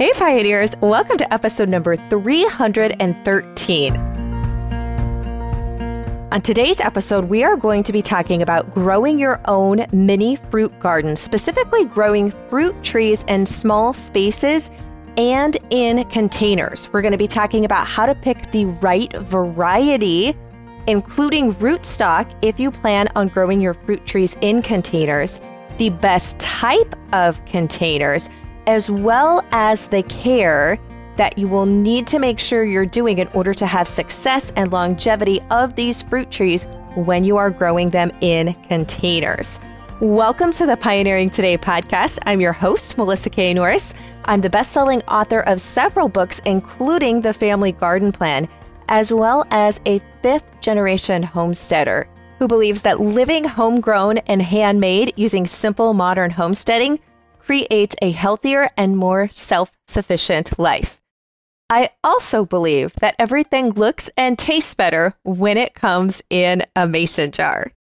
Hey, Pioneers! Welcome to episode number 313. On today's episode, we are going to be talking about growing your own mini fruit garden, specifically growing fruit trees in small spaces and in containers. We're going to be talking about how to pick the right variety, including rootstock if you plan on growing your fruit trees in containers, the best type of containers as well as the care that you will need to make sure you're doing in order to have success and longevity of these fruit trees when you are growing them in containers. Welcome to the Pioneering Today podcast. I'm your host, Melissa K. Norris. I'm the best selling author of several books, including The Family Garden Plan, as well as a fifth generation homesteader who believes that living homegrown and handmade using simple modern homesteading creates a healthier and more self sufficient life. I also believe that everything looks and tastes better when it comes in a mason jar.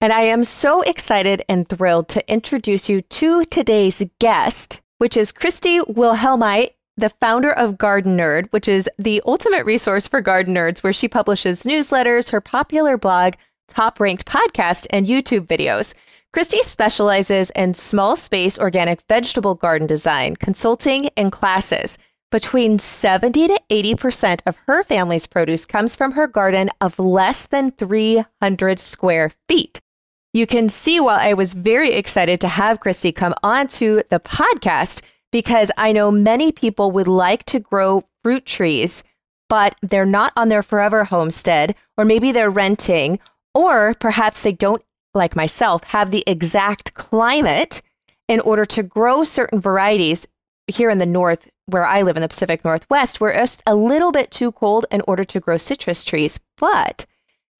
And I am so excited and thrilled to introduce you to today's guest, which is Christy Wilhelmi, the founder of Gardenerd, which is the ultimate resource for garden nerds, where she publishes newsletters, her popular blog, top ranked podcast, and YouTube videos. Christy specializes in small space organic vegetable garden design, consulting, and classes. Between 70 to 80% of her family's produce comes from her garden of less than 300 square feet. You can see why I was very excited to have Christy come onto the podcast because I know many people would like to grow fruit trees, but they're not on their forever homestead, or maybe they're renting, or perhaps they don't like myself, have the exact climate in order to grow certain varieties here in the north, where I live in the Pacific Northwest, where it's a little bit too cold in order to grow citrus trees. But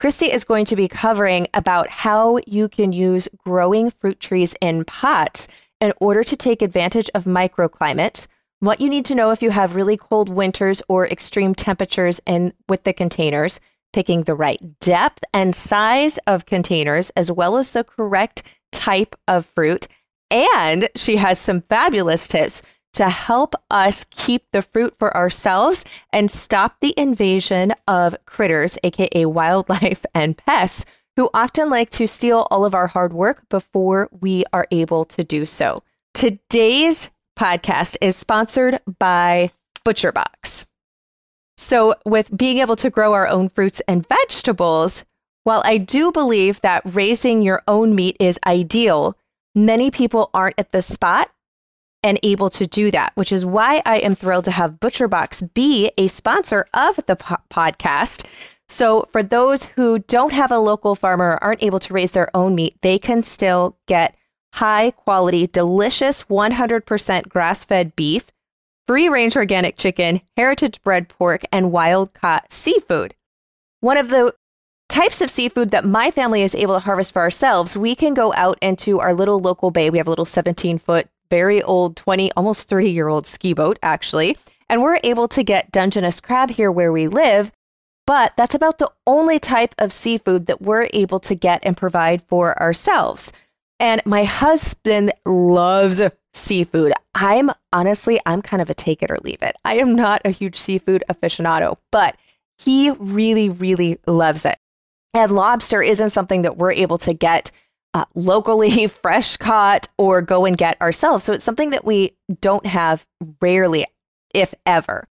Christy is going to be covering about how you can use growing fruit trees in pots in order to take advantage of microclimates, what you need to know if you have really cold winters or extreme temperatures in with the containers, picking the right depth and size of containers, as well as the correct type of fruit. And she has some fabulous tips to help us keep the fruit for ourselves and stop the invasion of critters, aka wildlife and pests, who often like to steal all of our hard work before we are able to do so. Today's podcast is sponsored by ButcherBox. So, with being able to grow our own fruits and vegetables, while I do believe that raising your own meat is ideal, many people aren't at the spot and able to do that, which is why I am thrilled to have ButcherBox be a sponsor of the po- podcast. So, for those who don't have a local farmer or aren't able to raise their own meat, they can still get high quality, delicious 100% grass fed beef free range organic chicken, heritage bred pork, and wild caught seafood. One of the types of seafood that my family is able to harvest for ourselves, we can go out into our little local bay. We have a little 17 foot, very old, 20, almost 30 year old ski boat, actually. And we're able to get Dungeness crab here where we live. But that's about the only type of seafood that we're able to get and provide for ourselves. And my husband loves seafood. I'm honestly, I'm kind of a take it or leave it. I am not a huge seafood aficionado, but he really, really loves it. And lobster isn't something that we're able to get uh, locally, fresh caught, or go and get ourselves. So it's something that we don't have rarely, if ever.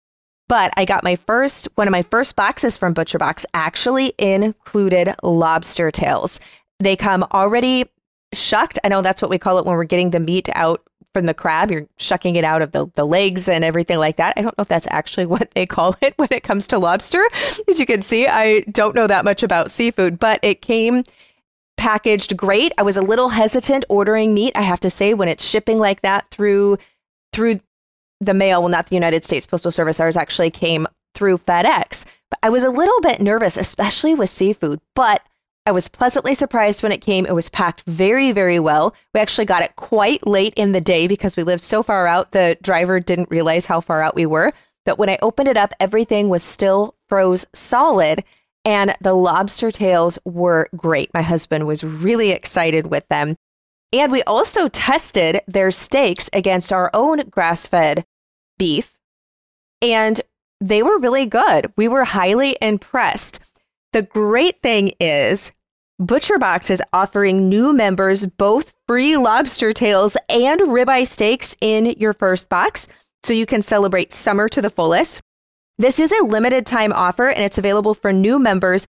But I got my first, one of my first boxes from ButcherBox actually included lobster tails. They come already shucked. I know that's what we call it when we're getting the meat out from the crab. You're shucking it out of the, the legs and everything like that. I don't know if that's actually what they call it when it comes to lobster. As you can see, I don't know that much about seafood, but it came packaged great. I was a little hesitant ordering meat, I have to say, when it's shipping like that through through the mail, well, not the United States Postal Service. Ours actually came through FedEx. But I was a little bit nervous, especially with seafood. But I was pleasantly surprised when it came. It was packed very, very well. We actually got it quite late in the day because we lived so far out. The driver didn't realize how far out we were. But when I opened it up, everything was still froze solid and the lobster tails were great. My husband was really excited with them. And we also tested their steaks against our own grass fed beef, and they were really good. We were highly impressed. The great thing is, ButcherBox is offering new members both free lobster tails and ribeye steaks in your first box, so you can celebrate summer to the fullest. This is a limited time offer and it's available for new members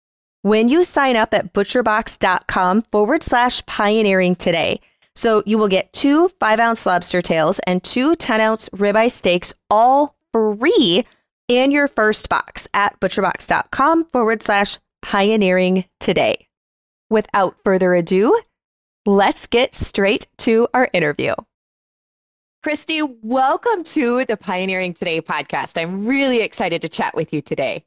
when you sign up at butcherbox.com forward slash pioneering today. So you will get two five ounce lobster tails and two 10 ounce ribeye steaks all free in your first box at butcherbox.com forward slash pioneering today without further ado, let's get straight to our interview. Christy, welcome to the Pioneering Today podcast. I'm really excited to chat with you today.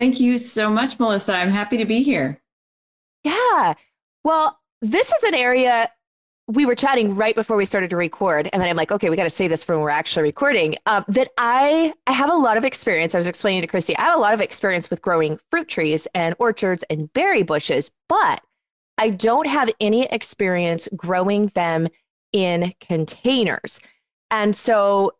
Thank you so much, Melissa. I'm happy to be here. Yeah. Well, this is an area we were chatting right before we started to record and then i'm like okay we got to say this when we're actually recording um, that i i have a lot of experience. I was explaining to christy i have a lot of experience with growing fruit trees and orchards and berry bushes but i don't have any experience growing them in containers. And so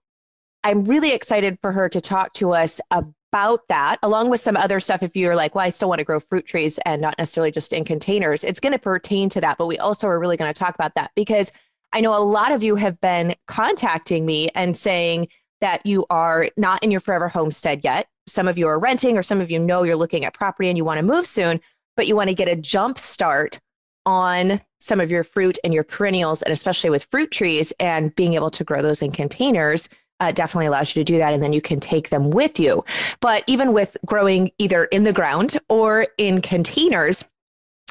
i'm really excited for her to talk to us about about that, along with some other stuff. If you're like, well, I still want to grow fruit trees and not necessarily just in containers, it's going to pertain to that. But we also are really going to talk about that because I know a lot of you have been contacting me and saying that you are not in your forever homestead yet. Some of you are renting, or some of you know you're looking at property and you want to move soon, but you want to get a jump start on some of your fruit and your perennials, and especially with fruit trees and being able to grow those in containers uh, definitely allows you to do that. And then you can take them with you. But even with growing either in the ground or in containers,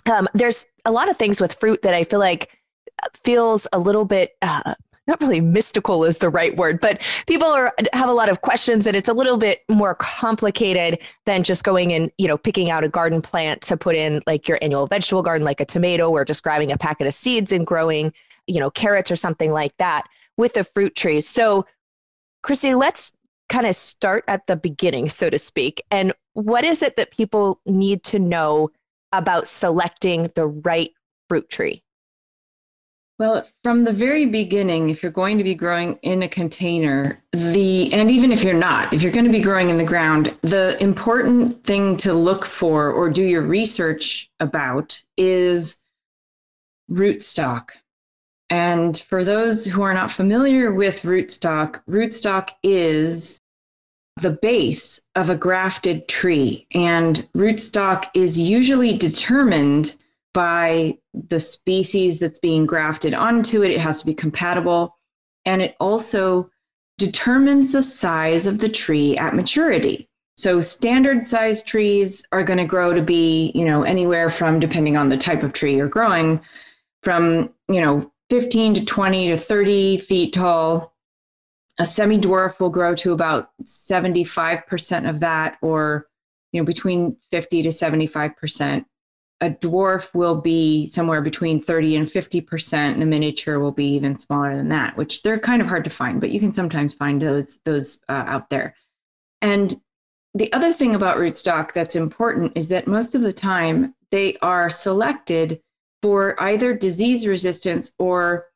um, there's a lot of things with fruit that I feel like feels a little bit. Uh, not really mystical is the right word, but people are have a lot of questions and it's a little bit more complicated than just going and, you know, picking out a garden plant to put in like your annual vegetable garden like a tomato or just grabbing a packet of seeds and growing, you know, carrots or something like that with the fruit trees. So Christy, let's kind of start at the beginning, so to speak. And what is it that people need to know about selecting the right fruit tree? Well, from the very beginning, if you're going to be growing in a container, the and even if you're not, if you're going to be growing in the ground, the important thing to look for or do your research about is rootstock. And for those who are not familiar with rootstock, rootstock is the base of a grafted tree. And rootstock is usually determined by the species that's being grafted onto it. It has to be compatible. And it also determines the size of the tree at maturity. So standard size trees are going to grow to be, you know, anywhere from depending on the type of tree you're growing from, you know, 15 to 20 to 30 feet tall. A semi dwarf will grow to about 75% of that, or you know, between 50 to 75%. A dwarf will be somewhere between 30 and 50%, and a miniature will be even smaller than that, which they're kind of hard to find, but you can sometimes find those, those uh, out there. And the other thing about rootstock that's important is that most of the time they are selected for either disease resistance or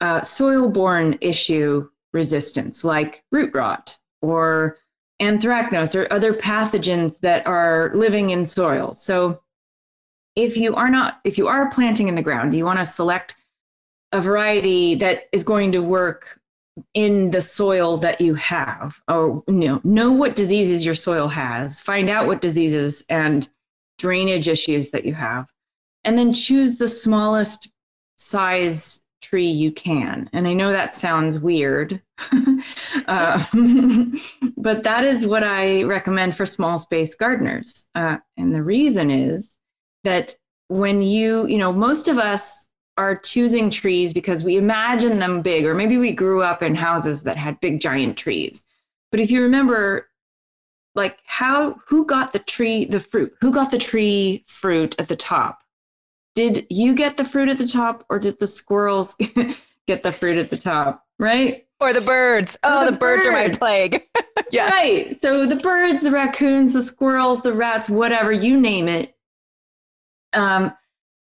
uh, soil borne issue resistance, like root rot or anthracnose or other pathogens that are living in soil. So, if you are not, if you are planting in the ground, you want to select a variety that is going to work in the soil that you have or you know know what diseases your soil has find out what diseases and drainage issues that you have and then choose the smallest size tree you can. And I know that sounds weird, uh, but that is what I recommend for small space gardeners. Uh, and the reason is that when you, you know, most of us are choosing trees because we imagine them big, or maybe we grew up in houses that had big giant trees. But if you remember, like how, who got the tree, the fruit, who got the tree fruit at the top? Did you get the fruit at the top or did the squirrels get the fruit at the top? Right? Or the birds. Oh, the, the, birds. birds are my plague. yeah. Right. So the birds, the raccoons, the squirrels, the rats, whatever, you name it. Um,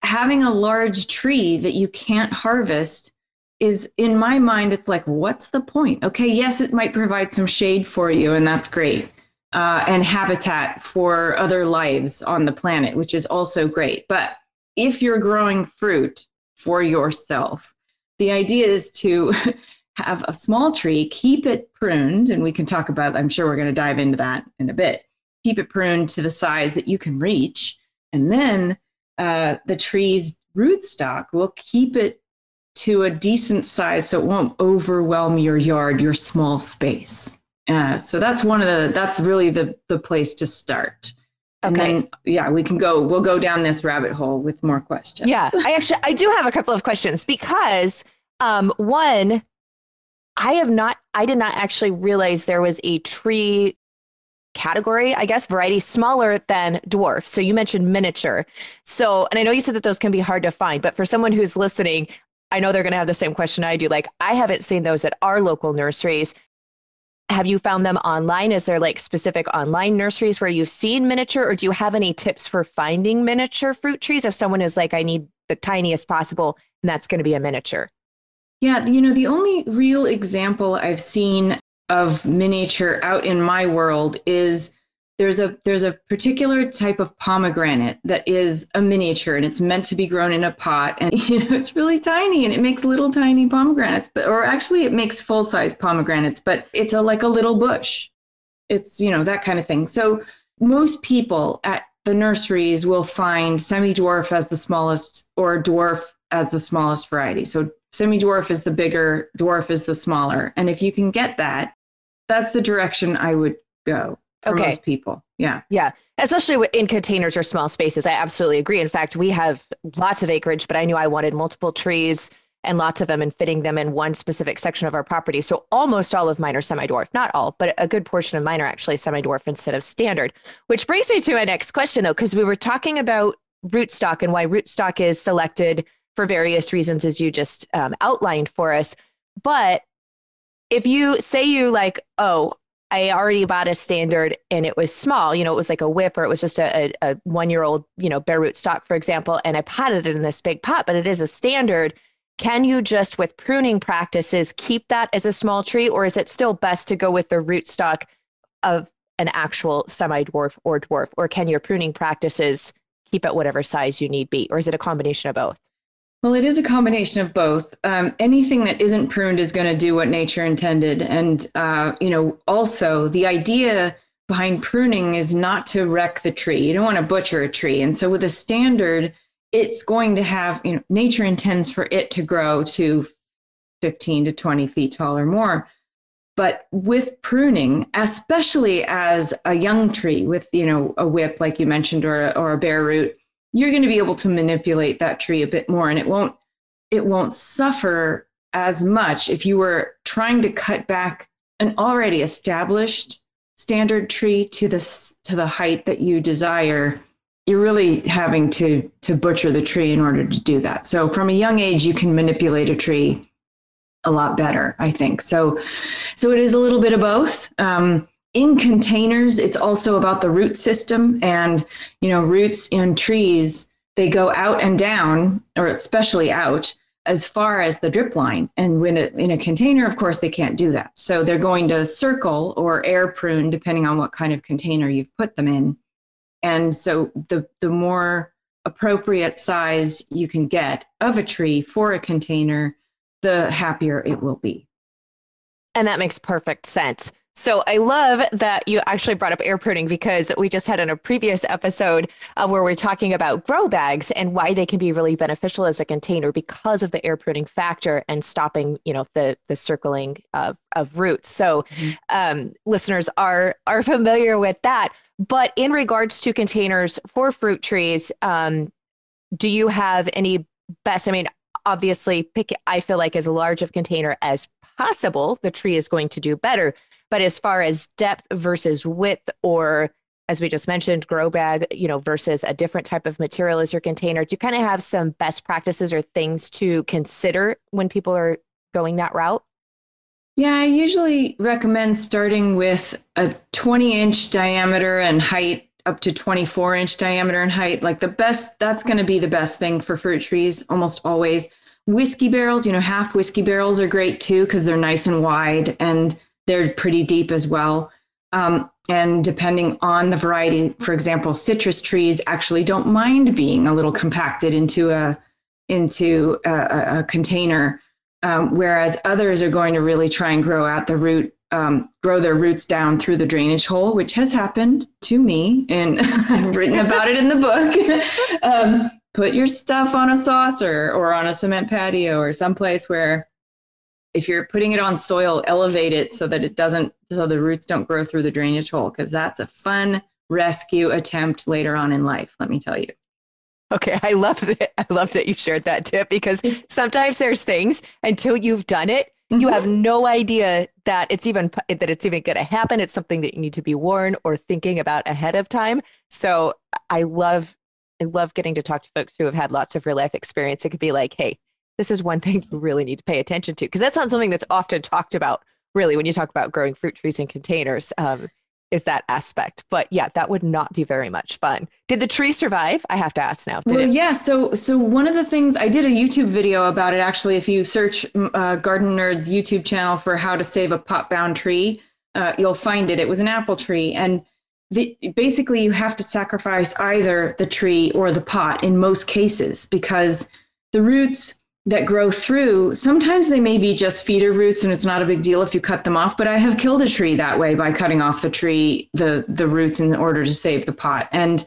having a large tree that you can't harvest is in my mind, it's like, what's the point? Okay, yes, it might provide some shade for you, and that's great. Uh, and habitat for other lives on the planet, which is also great. But if you're growing fruit for yourself, the idea is to have a small tree, keep it pruned, and we can talk about, I'm sure we're going to dive into that in a bit. Keep it pruned to the size that you can reach. And then uh, the tree's rootstock will keep it to a decent size so it won't overwhelm your yard, your small space. Uh, so that's one of the, that's really the, the place to start. Okay. And then, yeah, we can go, we'll go down this rabbit hole with more questions. Yeah. I actually, I do have a couple of questions because um, one, I have not, I did not actually realize there was a tree category, I guess, variety smaller than dwarf. So you mentioned miniature. So, and I know you said that those can be hard to find, but for someone who's listening, I know they're going to have the same question I do. Like, I haven't seen those at our local nurseries. Have you found them online? Is there like specific online nurseries where you've seen miniature, or do you have any tips for finding miniature fruit trees if someone is like, I need the tiniest possible, and that's going to be a miniature? Yeah, you know, the only real example I've seen of miniature out in my world is there's a there's a particular type of pomegranate that is a miniature and it's meant to be grown in a pot and you know it's really tiny and it makes little tiny pomegranates but or actually it makes full size pomegranates but it's a like a little bush. It's you know that kind of thing. So most people at the nurseries will find semi dwarf as the smallest or dwarf as the smallest variety. So semi dwarf is the bigger dwarf is the smaller. And if you can get that that's the direction i would go for okay. most people. Yeah. Yeah. Especially in containers or small spaces. I absolutely agree. In fact, we have lots of acreage, but I knew I wanted multiple trees and lots of them and fitting them in one specific section of our property. So almost all of mine are semi dwarf, not all, but a good portion of mine are actually semi dwarf instead of standard. Which brings me to my next question, though, because we were talking about rootstock and why rootstock is selected for various reasons, as you just um, outlined for us. But if you say you like, oh, I already bought a standard and it was small. You know, it was like a whip or it was just a, a, a one year old, you know, bare root stock, for example. And I potted it in this big pot, but it is a standard. Can you just, with pruning practices, keep that as a small tree, or is it still best to go with the root stock of an actual semi dwarf or dwarf? Or can your pruning practices keep it whatever size you need be? Or is it a combination of both? Well, it is a combination of both. Um, anything that isn't pruned is going to do what nature intended. And, uh, you know, also the idea behind pruning is not to wreck the tree. You don't want to butcher a tree. And so with a standard, it's going to have, you know, nature intends for it to grow to 15 to 20 feet tall or more. But with pruning, especially as a young tree with, you know, a whip, like you mentioned, or, or a bare root, you're going to be able to manipulate that tree a bit more and it won't it won't suffer as much if you were trying to cut back an already established standard tree to the to the height that you desire. You're really having to to butcher the tree in order to do that. So from a young age you can manipulate a tree a lot better i think. So so it is a little bit of both. Um, in containers, it's also about the root system and, you know, roots in trees, they go out and down, or especially out as far as the drip line. And when it, in a container, of course, they can't do that. So they're going to circle or air prune, depending on what kind of container you've put them in. And so the, the more appropriate size you can get of a tree for a container, the happier it will be. And that makes perfect sense. So I love that you actually brought up air pruning because we just had in a previous episode uh, where we're talking about grow bags and why they can be really beneficial as a container because of the air pruning factor and stopping, you know, the the circling of of roots. So mm-hmm. um, listeners are are familiar with that. But in regards to containers for fruit trees, um, do you have any best? I mean, obviously, pick. I feel like as large of container as possible, the tree is going to do better but as far as depth versus width, or as we just mentioned, grow bag, you know, versus a different type of material as your container, do you kind of have some best practices or things to consider when people are going that route? Yeah, I usually recommend starting with a 20 inch diameter and height up to 24 inch diameter and height. Like the best, that's going to be the best thing for fruit trees almost always. whiskey barrels, you know, half whiskey barrels are great too because they're nice and wide and they're pretty deep as well. Um, and depending on the variety, for example, citrus trees actually don't mind being a little compacted into a into a, a container, um, whereas others are going to really try and grow out the root, um, grow their roots down through the drainage hole, which has happened to me, and I've written about it in the book. Um, put your stuff on a saucer or on a cement patio or someplace where if you're putting it on soil, elevate it so that it doesn't, so the roots don't grow through the drainage hole, because that's a fun rescue attempt later on in life, let me tell you. Okay, I love that. I love that you shared that tip because sometimes there's things until you've done it, mm-hmm. you have no idea that it's even that it's even going to happen. It's something that you need to be warned or thinking about ahead of time. So I love I love getting to talk to folks who have had lots of real life experience. It could be like, hey, this is one thing you really need to pay attention to because that's not something that's often talked about really when you talk about growing fruit trees in containers um, is that aspect. But yeah that would not be very much fun. Did the tree survive? I have to ask now well it? yeah so so one of the things i did a youtube video about it actually if you search uh, Gardenerd's youtube channel for how to save a pot bound tree uh, you'll find it. It was an apple tree and the, basically you have to sacrifice either the tree or the pot in most cases because the roots that grow through, sometimes they may be just feeder roots and it's not a big deal if you cut them off, but I have killed a tree that way by cutting off the tree, the, the roots in order to save the pot. And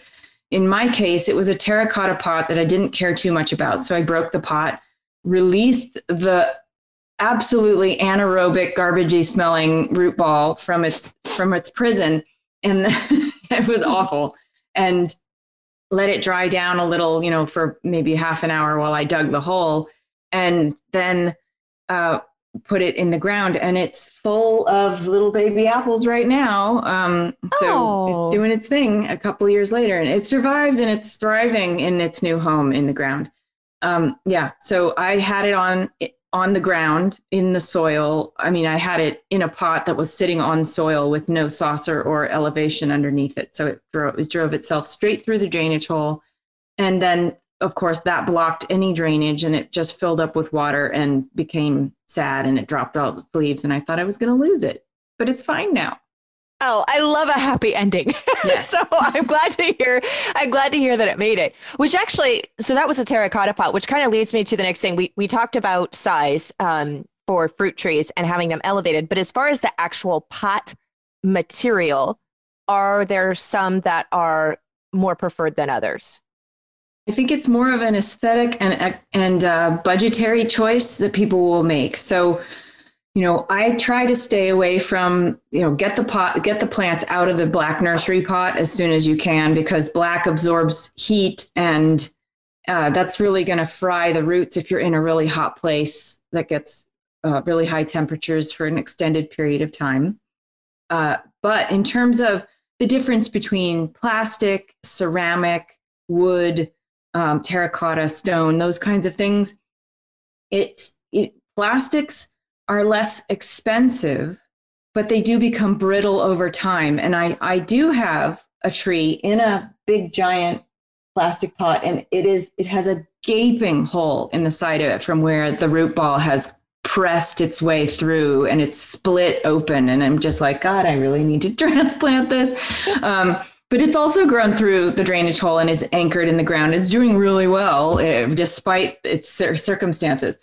in my case, it was a terracotta pot that I didn't care too much about. So I broke the pot, released the absolutely anaerobic, garbagey smelling root ball from its from its prison. And it was awful. And let it dry down a little, you know, for maybe half an hour while I dug the hole and then uh, put it in the ground and it's full of little baby apples right now um, so oh. it's doing its thing a couple years later and it survived and it's thriving in its new home in the ground. Um, yeah so i had it on on the ground in the soil. I mean i had it in a pot that was sitting on soil with no saucer or elevation underneath it so it drove, it drove itself straight through the drainage hole. And then of course, that blocked any drainage and it just filled up with water and became sad and it dropped all its leaves. And I thought I was going to lose it, but it's fine now. Oh, I love a happy ending. Yes. so I'm glad to hear. I'm glad to hear that it made it. Which actually, so that was a terracotta pot, which kind of leads me to the next thing. We we talked about size um, for fruit trees and having them elevated, but as far as the actual pot material, are there some that are more preferred than others? I think it's more of an aesthetic and and uh, budgetary choice that people will make. So, you know, I try to stay away from you know get the pot get the plants out of the black nursery pot as soon as you can because black absorbs heat and uh, that's really going to fry the roots if you're in a really hot place that gets uh, really high temperatures for an extended period of time. Uh, but in terms of the difference between plastic, ceramic, wood, um, terracotta, stone, those kinds of things. It's it, plastics are less expensive, but they do become brittle over time. And I, I do have a tree in a big giant plastic pot, and it is it has a gaping hole in the side of it from where the root ball has pressed its way through and it's split open and i'm just like god i really need to transplant this um, but it's also grown through the drainage hole and is anchored in the ground. It's doing really well uh, despite its circumstances.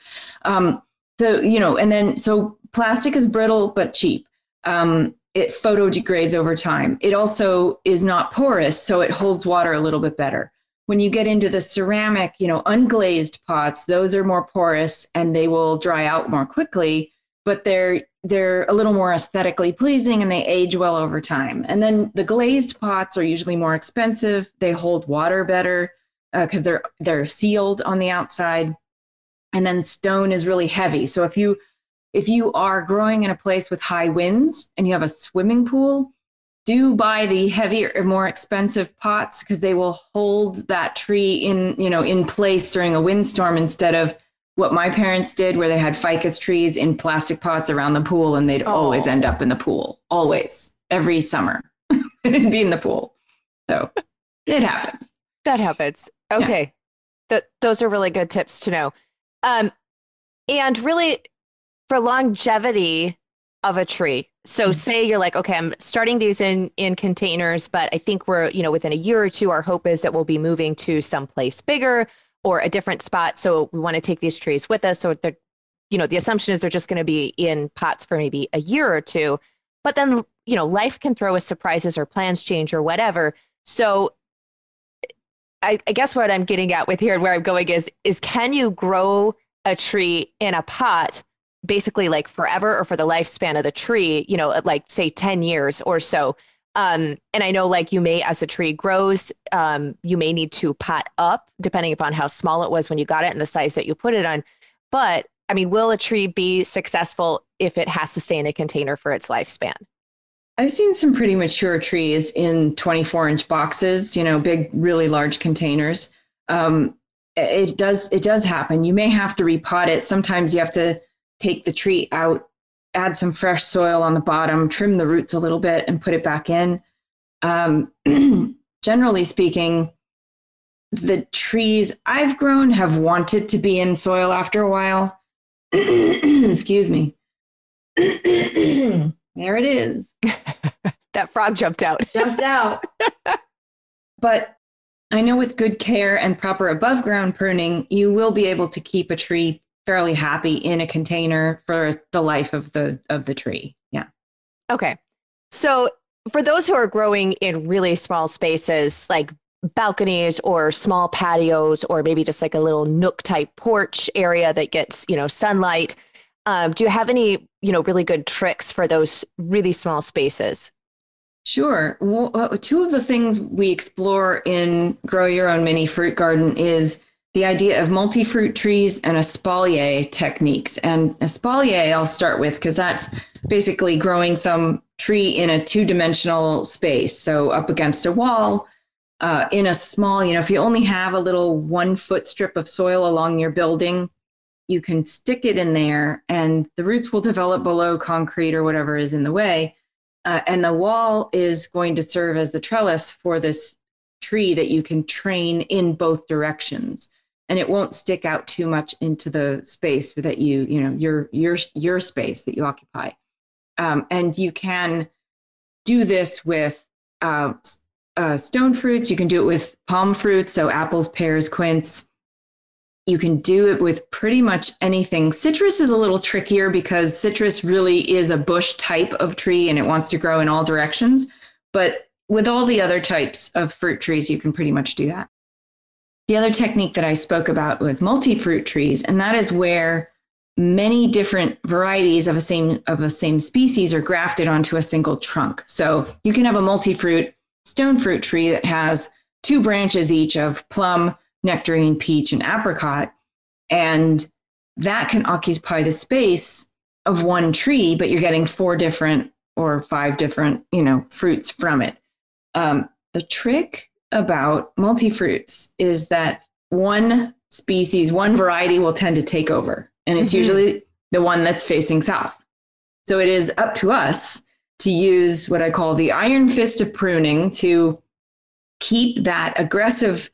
Um, so, you know, and then so plastic is brittle but cheap. Um, it photo degrades over time. It also is not porous, so it holds water a little bit better. When you get into the ceramic, you know, unglazed pots, those are more porous and they will dry out more quickly, but they're they're a little more aesthetically pleasing and they age well over time. And then the glazed pots are usually more expensive. They hold water better because uh, they're they're sealed on the outside. And then stone is really heavy. So if you if you are growing in a place with high winds and you have a swimming pool, do buy the heavier more expensive pots because they will hold that tree in you know in place during a windstorm instead of what my parents did where they had ficus trees in plastic pots around the pool and they'd oh. always end up in the pool always every summer and be in the pool so it happens that happens okay yeah. Th- those are really good tips to know um, And really, for longevity of a tree. So mm-hmm. say you're like, okay, I'm starting these in in containers, but I think we're, you know, within a year or two, our hope is that we'll be moving to someplace bigger or a different spot. So we want to take these trees with us. So they're, you know, the assumption is they're just going to be in pots for maybe a year or two. But then, you know, life can throw us surprises or plans change or whatever. So I, I guess what I'm getting at with here and where I'm going is is can you grow a tree in a pot basically like forever or for the lifespan of the tree, you know, like say 10 years or so. Um, and I know like you may, as the tree grows, um, you may need to pot up depending upon how small it was when you got it and the size that you put it on. But I mean, will a tree be successful if it has to stay in a container for its lifespan? I've seen some pretty mature trees in 24 inch boxes, you know, big, really large containers. Um, it does, it does happen. You may have to repot it. Sometimes you have to take the tree out, add some fresh soil on the bottom, trim the roots a little bit, and put it back in. Um, generally speaking, the trees I've grown have wanted to be in soil after a while. Excuse me. there it is. that frog jumped out. jumped out. but I know with good care and proper above ground pruning, you will be able to keep a tree fairly happy in a container for the life of the of the tree. Yeah. Okay. So for those who are growing in really small spaces like balconies or small patios or maybe just like a little nook type porch area that gets you know sunlight um, do you have any you know really good tricks for those really small spaces sure well, uh, two of the things we explore in grow your own mini fruit garden is the idea of multi-fruit trees and espalier techniques. And espalier I'll start with because that's basically growing some tree in a two-dimensional space. So up against a wall, uh, in a small, you know, if you only have a little one foot strip of soil along your building, you can stick it in there and the roots will develop below concrete or whatever is in the way. Uh, and the wall is going to serve as the trellis for this tree that you can train in both directions and it won't stick out too much into the space that you you know your your your space that you occupy. Um, and you can do this with uh, uh, stone fruits. You can do it with pome fruits so apples pears quince. You can do it with pretty much anything. Citrus is a little trickier because citrus really is a bush type of tree and it wants to grow in all directions but with all the other types of fruit trees you can pretty much do that the other technique that I spoke about was multi-fruit trees, and that is where many different varieties of a same of a same species are grafted onto a single trunk. So you can have a multi-fruit stone fruit tree that has two branches each of plum, nectarine, peach, and apricot, and that can occupy the space of one tree, but you're getting four different or five different, you know, fruits from it. Um, the trick about multi-fruits is that one species, one variety will tend to take over, and it's mm-hmm. usually the one that's facing south. So it is up to us to use what I call the iron fist of pruning to keep that aggressive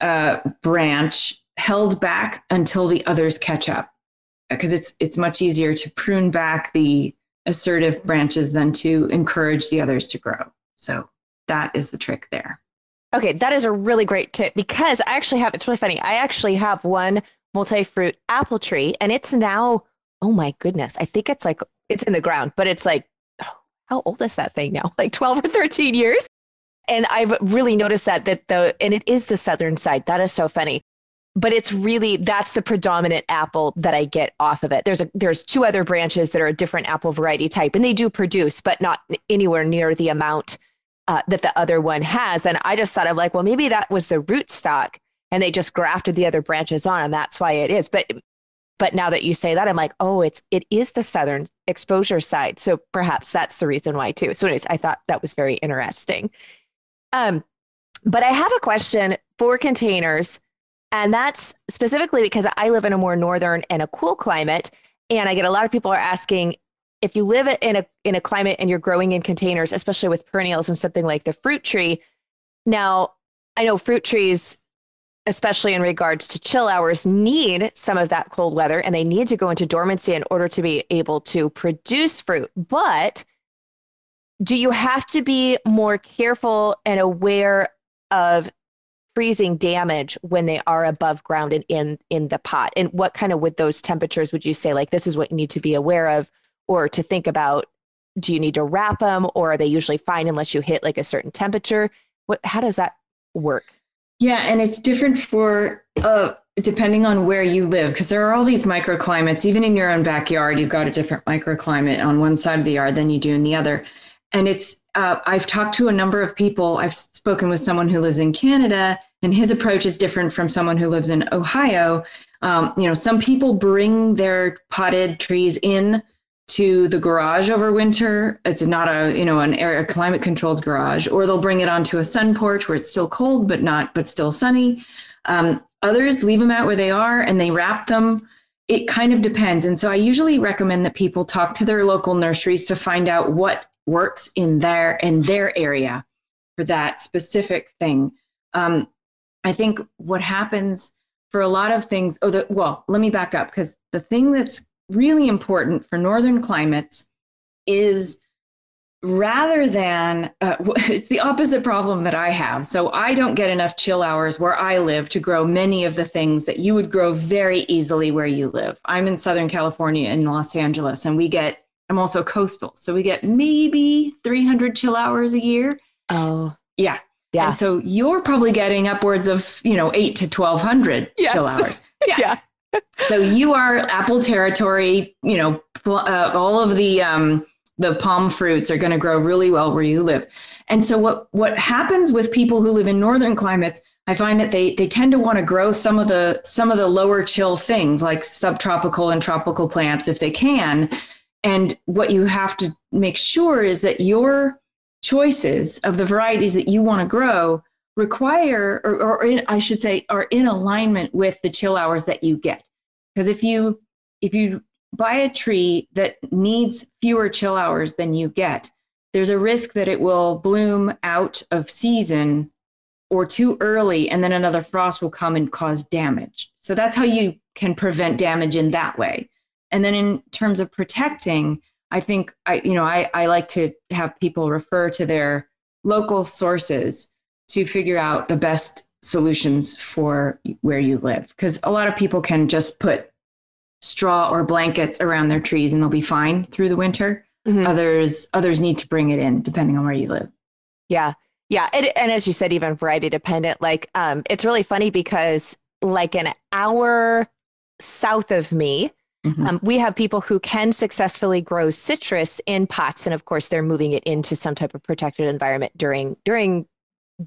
uh, branch held back until the others catch up, because it's it's much easier to prune back the assertive branches than to encourage the others to grow. So that is the trick there. Okay, that is a really great tip because I actually have, it's really funny. I actually have one multi fruit apple tree and it's now, oh my goodness, I think it's like, it's in the ground, but it's like, oh, how old is that thing now? Like 12 or 13 years? And I've really noticed that, that the, and it is the southern side. That is so funny. But it's really, that's the predominant apple that I get off of it. There's a, there's two other branches that are a different apple variety type and they do produce, but not anywhere near the amount uh, that the other one has. And I just thought of like, well, maybe that was the root stock and they just grafted the other branches on and that's why it is. But but now that you say that, I'm like, oh, it's it is the southern exposure side. So perhaps that's the reason why too. So anyways, I thought that was very interesting. Um, but I have a question for containers, and that's specifically because I live in a more northern and a cool climate. And I get a lot of people are asking, if you live in a in a climate and you're growing in containers, especially with perennials and something like the fruit tree, now I know fruit trees especially in regards to chill hours, need some of that cold weather and they need to go into dormancy in order to be able to produce fruit. But do you have to be more careful and aware of freezing damage when they are above ground and in in the pot? And what kind of with those temperatures would you say like this is what you need to be aware of or to think about? Do you need to wrap them or are they usually fine unless you hit like a certain temperature? What how does that work? Yeah, and it's different for uh, depending on where you live because there are all these microclimates. Even in your own backyard, you've got a different microclimate on one side of the yard than you do in the other. And it's uh, I've talked to a number of people. I've spoken with someone who lives in Canada, and his approach is different from someone who lives in Ohio. Um, you know, some people bring their potted trees in to the garage over winter. It's not a you know an air climate controlled garage, or they'll bring it onto a sun porch where it's still cold but not but still sunny. Um, others leave them out where they are and they wrap them. It kind of depends, and so I usually recommend that people talk to their local nurseries to find out what works in their in their area for that specific thing. Um, I think what happens for a lot of things. Oh, the, well, let me back up because the thing that's really important for northern climates is rather than uh, it's the opposite problem that I have. So I don't get enough chill hours where I live to grow many of the things that you would grow very easily where you live. I'm in Southern California in Los Angeles and we get I'm also coastal. So we get maybe 300 chill hours a year. Oh. Yeah. Yeah. And so you're probably getting upwards of, you know, 8 to 1200 yes. chill hours. Yeah. yeah so you are apple territory. You know, uh, all of the um, the pome fruits are going to grow really well where you live. And so what what happens with people who live in northern climates? I find that they they tend to want to grow some of the some of the lower chill things like subtropical and tropical plants if they can. And what you have to make sure is that your choices of the varieties that you want to grow require, or, or in, I should say, are in alignment with the chill hours that you get. Because if you if you buy a tree that needs fewer chill hours than you get, there's a risk that it will bloom out of season or too early, and then another frost will come and cause damage. So that's how you can prevent damage in that way. And then in terms of protecting, I think I, you know, I, I like to have people refer to their local sources to figure out the best solutions for where you live. Because a lot of people can just put straw or blankets around their trees and they'll be fine through the winter. Mm-hmm. Others others need to bring it in depending on where you live. Yeah. Yeah. And, and as you said, even variety dependent. Like um, it's really funny because like an hour south of me, Mm-hmm. Um, we have people who can successfully grow citrus in pots, and of course, they're moving it into some type of protected environment during during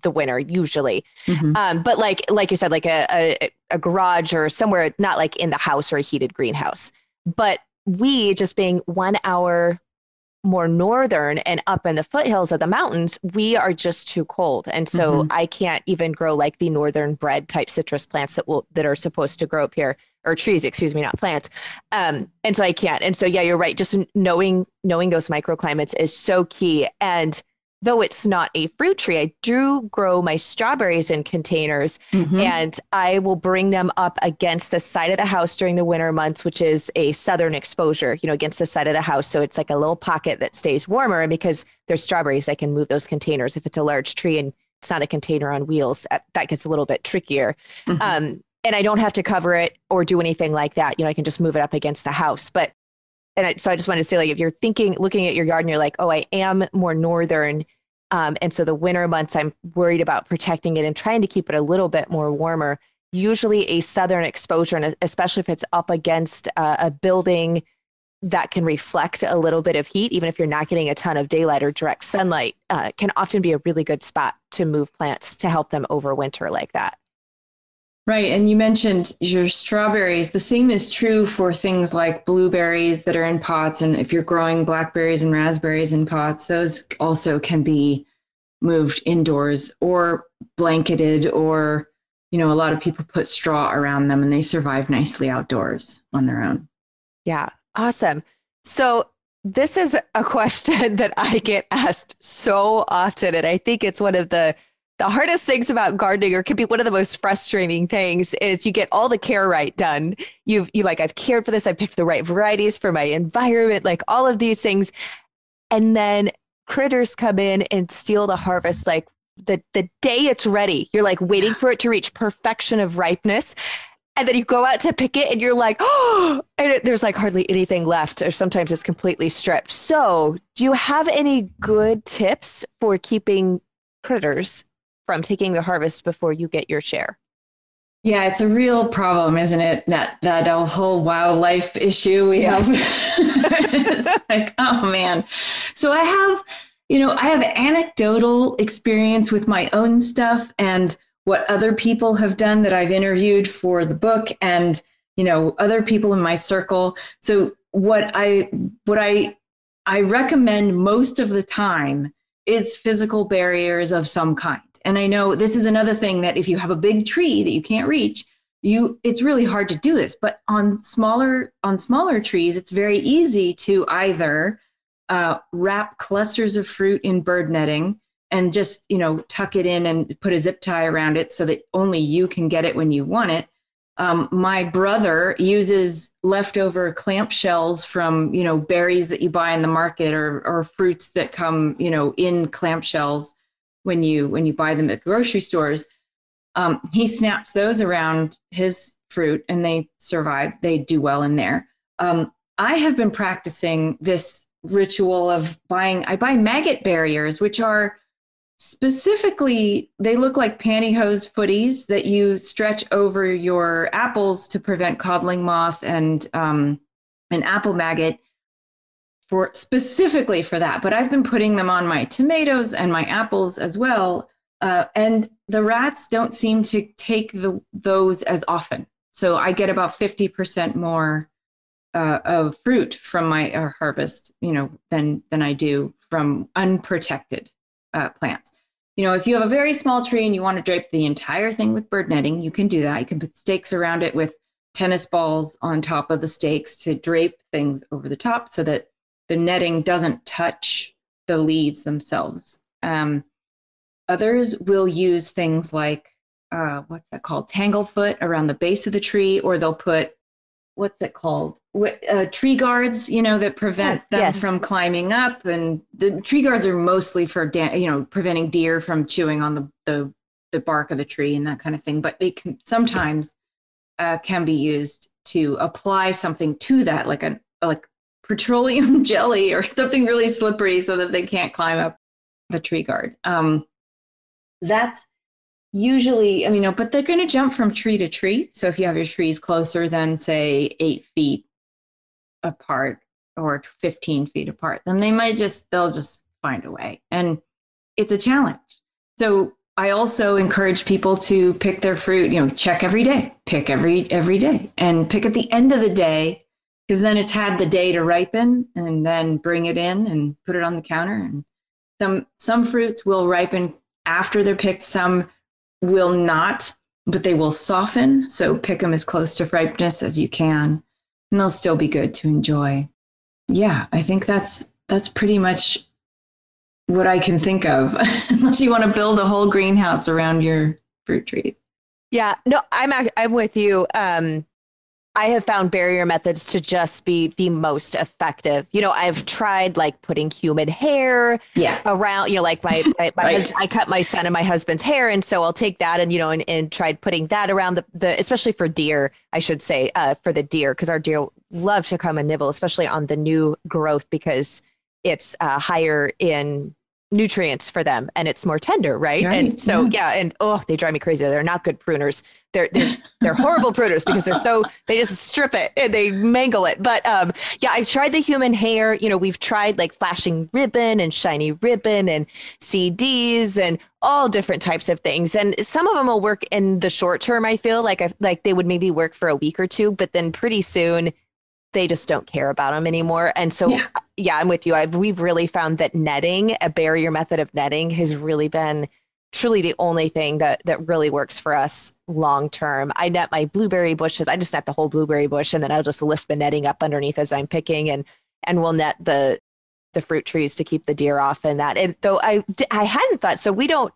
the winner usually mm-hmm. um, but like like you said like a, a, a garage or somewhere not like in the house or a heated greenhouse but we just being one hour more northern and up in the foothills of the mountains, we are just too cold. And so mm-hmm. I can't even grow like the northern bred type citrus plants that will that are supposed to grow up here or trees, excuse me, not plants. Um, and so I can't. And so yeah, you're right. Just knowing knowing those microclimates is so key. And though it's not a fruit tree, I do grow my strawberries in containers mm-hmm. and I will bring them up against the side of the house during the winter months, which is a southern exposure, you know, against the side of the house. So it's like a little pocket that stays warmer. And because there's strawberries, I can move those containers. If it's a large tree and it's not a container on wheels, that gets a little bit trickier. Mm-hmm. Um, and I don't have to cover it or do anything like that. You know, I can just move it up against the house. But and I, so I just wanted to say, like, if you're thinking, looking at your yard and you're like, oh, I am more northern, um, and so the winter months, I'm worried about protecting it and trying to keep it a little bit more warmer. Usually, a southern exposure, and especially if it's up against uh, a building that can reflect a little bit of heat, even if you're not getting a ton of daylight or direct sunlight, uh, can often be a really good spot to move plants to help them overwinter like that. Right. And you mentioned your strawberries. The same is true for things like blueberries that are in pots. And if you're growing blackberries and raspberries in pots, those also can be moved indoors or blanketed, or, you know, a lot of people put straw around them and they survive nicely outdoors on their own. Yeah. Awesome. So, this is a question that I get asked so often. And I think it's one of the the hardest things about gardening or could be one of the most frustrating things is you get all the care right done. You've you like i've cared for this i picked the right varieties for my environment like all of these things. And then critters come in and steal the harvest like the the day it's ready. You're like waiting for it to reach perfection of ripeness. And then you go out to pick it and you're like oh and it, there's like hardly anything left or sometimes it's completely stripped. So do you have any good tips for keeping critters from taking the harvest before you get your share. Yeah, it's a real problem, isn't it? That that whole wildlife issue we yes. have. it's like, oh man. So I have, you know, I have anecdotal experience with my own stuff and what other people have done that I've interviewed for the book and, you know, other people in my circle. So what I what I I recommend most of the time is physical barriers of some kind. And I know this is another thing that if you have a big tree that you can't reach, you it's really hard to do this. But on smaller on smaller trees, it's very easy to either uh, wrap clusters of fruit in bird netting and just you know tuck it in and put a zip tie around it so that only you can get it when you want it. Um, my brother uses leftover clamp shells from you know berries that you buy in the market or or fruits that come you know in clamp shells when you when you buy them at grocery stores. Um, he snaps those around his fruit and they survive. They do well in there. Um, I have been practicing this ritual of buying. I buy maggot barriers, which are specifically they look like pantyhose footies that you stretch over your apples to prevent codling moth and um, an apple maggot for specifically for that. But I've been putting them on my tomatoes and my apples as well. Uh, and the rats don't seem to take the, those as often. So I get about 50% more uh, of fruit from my uh, harvest, you know, than, than I do from unprotected uh, plants. You know, if you have a very small tree and you want to drape the entire thing with bird netting, you can do that. You can put stakes around it with tennis balls on top of the stakes to drape things over the top so that the netting doesn't touch the leaves themselves. Um, others will use things like uh, what's that called? Tanglefoot around the base of the tree, or they'll put what's it called? Uh, tree guards, you know, that prevent oh, them yes. from climbing up. And the tree guards are mostly for, da- you know, preventing deer from chewing on the, the, the bark of the tree and that kind of thing. But they can sometimes uh, can be used to apply something to that, like a like petroleum jelly or something really slippery so that they can't climb up the tree guard. Um, that's usually, I mean, no, but they're going to jump from tree to tree. So if you have your trees closer than, say, eight feet apart or 15 feet apart, then they might just, they'll just find a way. And it's a challenge. So I also encourage people to pick their fruit, you know, check every day, pick every every day and pick at the end of the day because then it's had the day to ripen and then bring it in and put it on the counter. And some some fruits will ripen after they're picked some will not but they will soften. So pick them as close to ripeness as you can and they'll still be good to enjoy. Yeah i think that's that's pretty much what i can think of unless you want to build a whole greenhouse around your fruit trees. Yeah no i'm i'm with you um I have found barrier methods to just be the most effective. You know, I've tried like putting human hair yeah. around, you know, like my, my, my right. husband, I cut my son and my husband's hair. And so I'll take that and, you know, and, and tried putting that around the, the, especially for deer, I should say, uh, for the deer, because our deer love to come and nibble, especially on the new growth because it's uh, higher in nutrients for them and it's more tender right, right. and so yeah. yeah. and oh they drive me crazy they're not good pruners they're they're, they're horrible pruners because they're so they just strip it and they mangle it but um yeah i've tried the human hair you know we've tried like flashing ribbon and shiny ribbon and cds and all different types of things and some of them will work in the short term i feel like i like they would maybe work for a week or two but then pretty soon they just don't care about them anymore. And so, yeah, yeah I'm with you. I've, we've really found that netting, a barrier method of netting, has really been truly the only thing that that really works for us long term. I net my blueberry bushes. I just net the whole blueberry bush, and then I'll just lift the netting up underneath as I'm picking, and and we'll net the the fruit trees to keep the deer off and that. And though I I hadn't thought so, we don't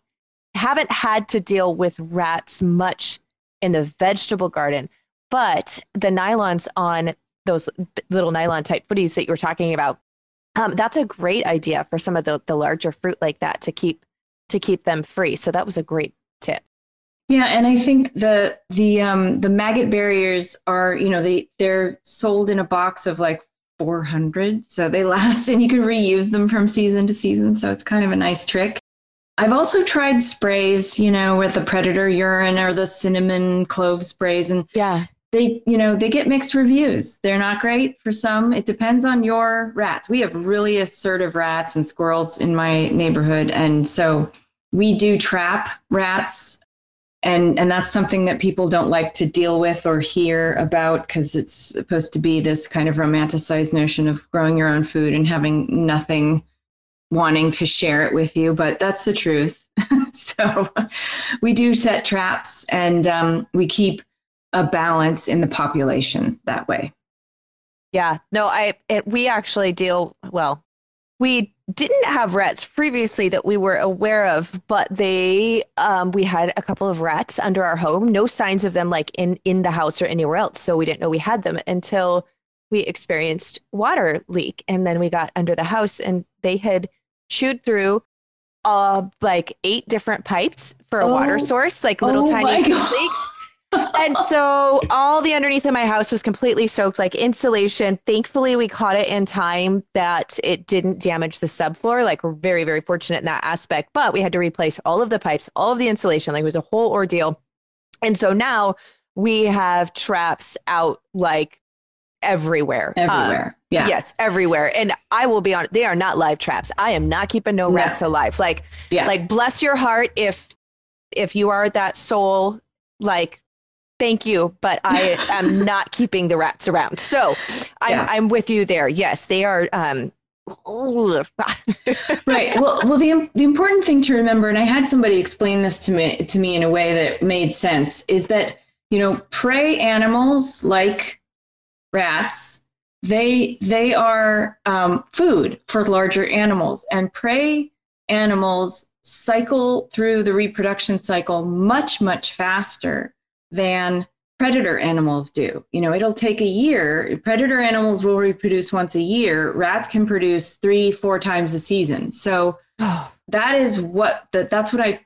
haven't had to deal with rats much in the vegetable garden, but the nylons on those little nylon type footies that you were talking about, um, that's a great idea for some of the, the larger fruit like that to keep to keep them free. So that was a great tip. Yeah, and I think the the um, the maggot barriers are you know they they're sold in a box of like 400, so they last and you can reuse them from season to season. So it's kind of a nice trick. I've also tried sprays, you know, with the predator urine or the cinnamon clove sprays, and yeah, they, you know, they get mixed reviews. They're not great for some. It depends on your rats. We have really assertive rats and squirrels in my neighborhood, and so we do trap rats and and that's something that people don't like to deal with or hear about because it's supposed to be this kind of romanticized notion of growing your own food and having nothing wanting to share it with you, but that's the truth. so we do set traps and um, we keep a balance in the population that way. Yeah, no, I it, we actually deal well. We didn't have rats previously that we were aware of, but they um, we had a couple of rats under our home. No signs of them like in in the house or anywhere else, so we didn't know we had them until we experienced water leak, and then we got under the house and they had chewed through uh like eight different pipes for a oh, water source, like little oh tiny leaks. and so all the underneath of my house was completely soaked, like insulation. Thankfully, we caught it in time that it didn't damage the subfloor. Like we're very, very fortunate in that aspect. But we had to replace all of the pipes, all of the insulation. Like it was a whole ordeal. And so now we have traps out like everywhere. Everywhere. Um, yeah. Yes, everywhere. And I will be on they are not live traps. I am not keeping no, no. rats alive. Like yeah. like bless your heart if if you are that soul like thank you, but I am not keeping the rats around. So I'm yeah. I'm with you there. Yes, they are um right. Well, well, the the important thing to remember, and I had somebody explain this to me to me in a way that made sense, is that you know prey animals like rats, they they are um, food for larger animals, and prey animals cycle through the reproduction cycle much much faster than predator animals do. You know, it'll take a year. Predator animals will reproduce once a year. Rats can produce three, four times a season. So that is what that that's what I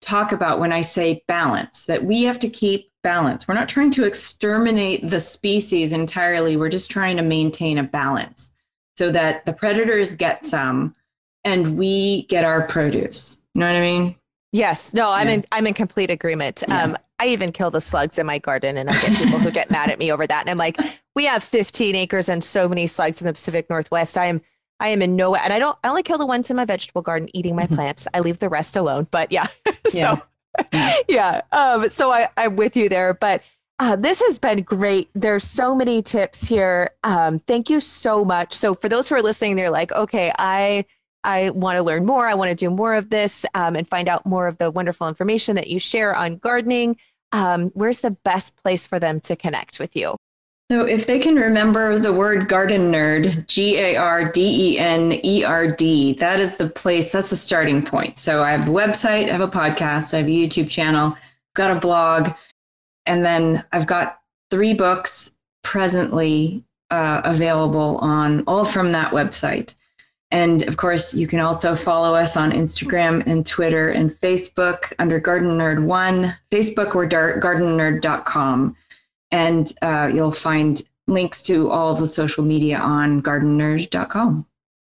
talk about when I say balance. That we have to keep balance. We're not trying to exterminate the species entirely. We're just trying to maintain a balance so that the predators get some and we get our produce. You know what I mean? Yes. No, I'm yeah. in I'm in complete agreement. Yeah. Um, I even kill the slugs in my garden and I get people who get mad at me over that. And I'm like, we have 15 acres and so many slugs in the Pacific Northwest. I am I am in no way and I don't I only kill the ones in my vegetable garden eating my mm-hmm. plants. I leave the rest alone. But yeah. yeah. so yeah. Um, so I, I'm with you there. But uh, this has been great. There's so many tips here. Um, thank you so much. So for those who are listening, they're like, okay, I I want to learn more. I want to do more of this um, and find out more of the wonderful information that you share on gardening. Um, where's the best place for them to connect with you? So, if they can remember the word Gardenerd, G A R D E N E R D, that is the place, that's the starting point. So, I have a website, I have a podcast, I have a YouTube channel, got a blog, and then I've got three books presently uh, available on all from that website. And of course, you can also follow us on Instagram and Twitter and Facebook under Gardenerd One, Facebook or gardenerd.com. And uh, you'll find links to all the social media on gardenerd.com.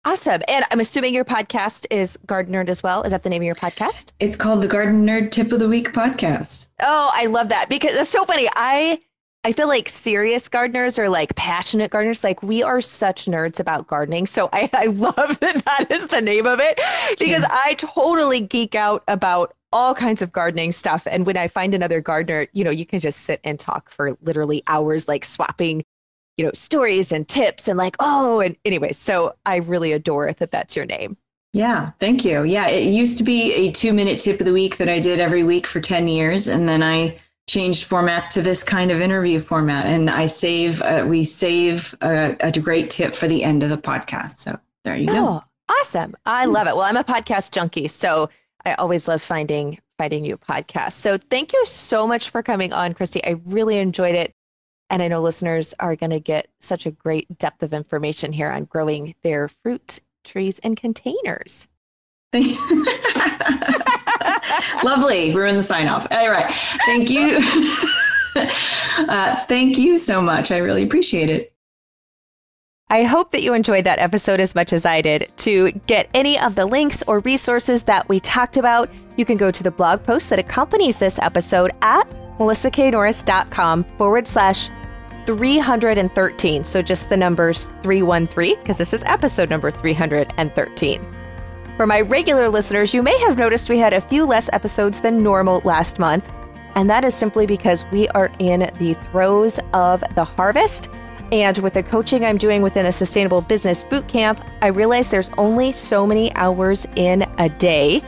Awesome. And I'm assuming your podcast is Gardenerd as well. Is that the name of your podcast? It's called the Gardenerd Tip of the Week podcast. Oh, I love that because it's so funny. I I feel like serious gardeners or like passionate gardeners, like we are such nerds about gardening. So I, I love that that is the name of it because yeah. I totally geek out about all kinds of gardening stuff. And when I find another gardener, you know, you can just sit and talk for literally hours, like swapping, you know, stories and tips and like, oh, and anyway, so I really adore that that's your name. Yeah, thank you. Yeah, it used to be a two minute tip of the week that I did every week for 10 years. And then I changed formats to this kind of interview format. And I save, uh, we save a, a, great tip for the end of the podcast. So there you oh, go. Awesome. I love it. Well, I'm a podcast junkie. So I always love finding finding new podcasts. So thank you so much for coming on, Christy. I really enjoyed it. And I know listeners are going to get such a great depth of information here on growing their fruit trees in containers. Lovely. Ruin the sign off. All right. Thank you. uh, thank you so much. I really appreciate it. I hope that you enjoyed that episode as much as I did. To get any of the links or resources that we talked about, you can go to the blog post that accompanies this episode at melissaknorris.com forward slash 313. So just the numbers 313, because this is episode number 313. For my regular listeners, you may have noticed we had a few less episodes than normal last month. And that is simply because we are in the throes of the harvest. And with the coaching I'm doing within the Sustainable Business Bootcamp, I realize there's only so many hours in a day.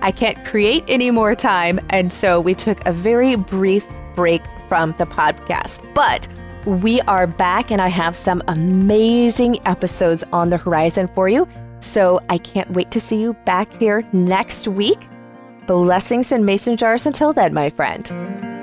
I can't create any more time. And so we took a very brief break from the podcast. But we are back, and I have some amazing episodes on the horizon for you. So I can't wait to see you back here next week. Blessings and mason jars until then, my friend.